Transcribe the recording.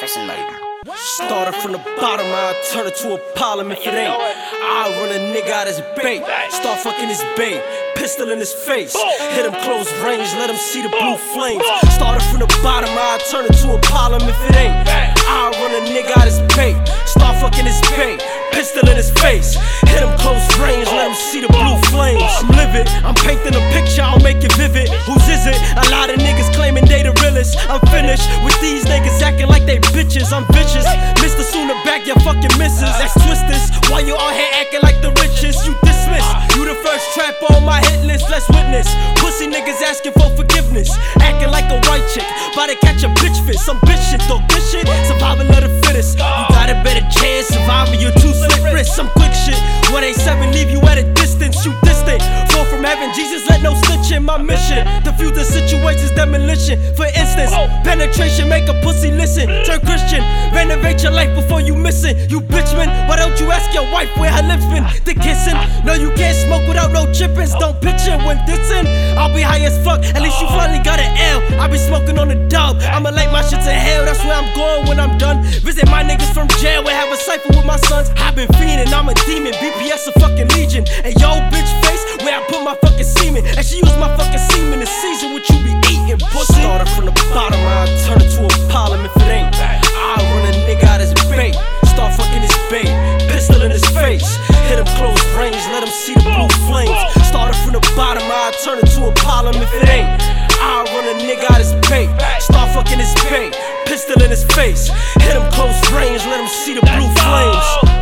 fascinating. Started from the bottom, I turn it to a problem if it ain't. I run a nigga out as bait. Start fucking his bait. Pistol in his face. Hit him close range, let him see the blue flames. Started from the bottom, I turn it to a problem if it ain't. I run a nigga out as bait. Start fucking his bait. Pistol in his face. Hit him close range, let him see the blue I'm finished with these niggas acting like they bitches. I'm vicious. Mr. Sooner back your fucking misses. That's twisters. Why you all here acting like the richest? You dismiss. You the first trap on my hit list. Let's witness. Pussy niggas asking for forgiveness. Acting like a white chick. About to catch a bitch fit. Some bitch shit, though. This shit. Survival of the fittest. You got a better chance. Surviving You're too wrist. Some quick shit. 187 leave you at a distance. You distant. Fall from heaven. Jesus let no in my mission. Defuse the situation's demolition. For instance, penetration make a pussy listen. Turn Christian. Renovate your life before you miss it. You bitch man, why don't you ask your wife where her lips been? The kissing. No, you can't smoke without no chippings. Don't picture when dissing. I'll be high as fuck. At least you finally got an L. I be smoking on the dub. I'ma light my shit to hell. That's where I'm going when I'm done. Visit my niggas from jail. We have a cipher with my sons. I've been fiending. I'm a demon. BPS a fucking legion. And yo, bitch face where I put my fucking semen. And she use my fucking semen to season what you be eating. Pussy. Started from the bottom. I turn it to a problem if it ain't. I run a nigga out as bait. Start fucking his bait. Pistol in his face. Hit him close range. Let him see the blue flames. Started from the bottom. I turn it to a problem if it ain't. I run a nigga out as bait. Start fucking his bait. Pistol in his face. Hit him close range. Let him see the blue flames.